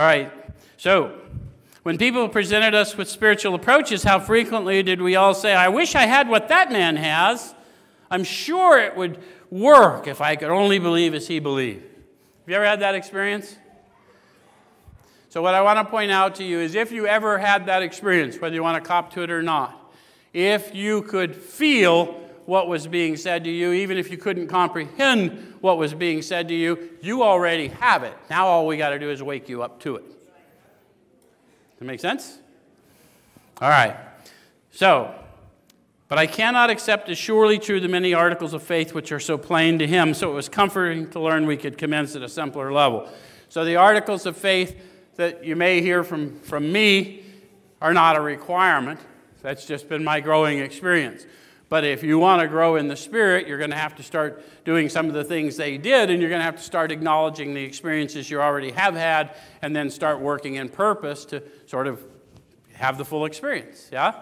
All right. So, when people presented us with spiritual approaches, how frequently did we all say, I wish I had what that man has? I'm sure it would work if I could only believe as he believed. Have you ever had that experience? So, what I want to point out to you is if you ever had that experience, whether you want to cop to it or not, if you could feel what was being said to you, even if you couldn't comprehend what was being said to you, you already have it. Now, all we got to do is wake you up to it. Does that make sense? All right. So, but I cannot accept as surely true the many articles of faith which are so plain to him. So it was comforting to learn we could commence at a simpler level. So the articles of faith that you may hear from, from me are not a requirement. That's just been my growing experience. But if you want to grow in the Spirit, you're going to have to start doing some of the things they did, and you're going to have to start acknowledging the experiences you already have had, and then start working in purpose to sort of have the full experience. Yeah?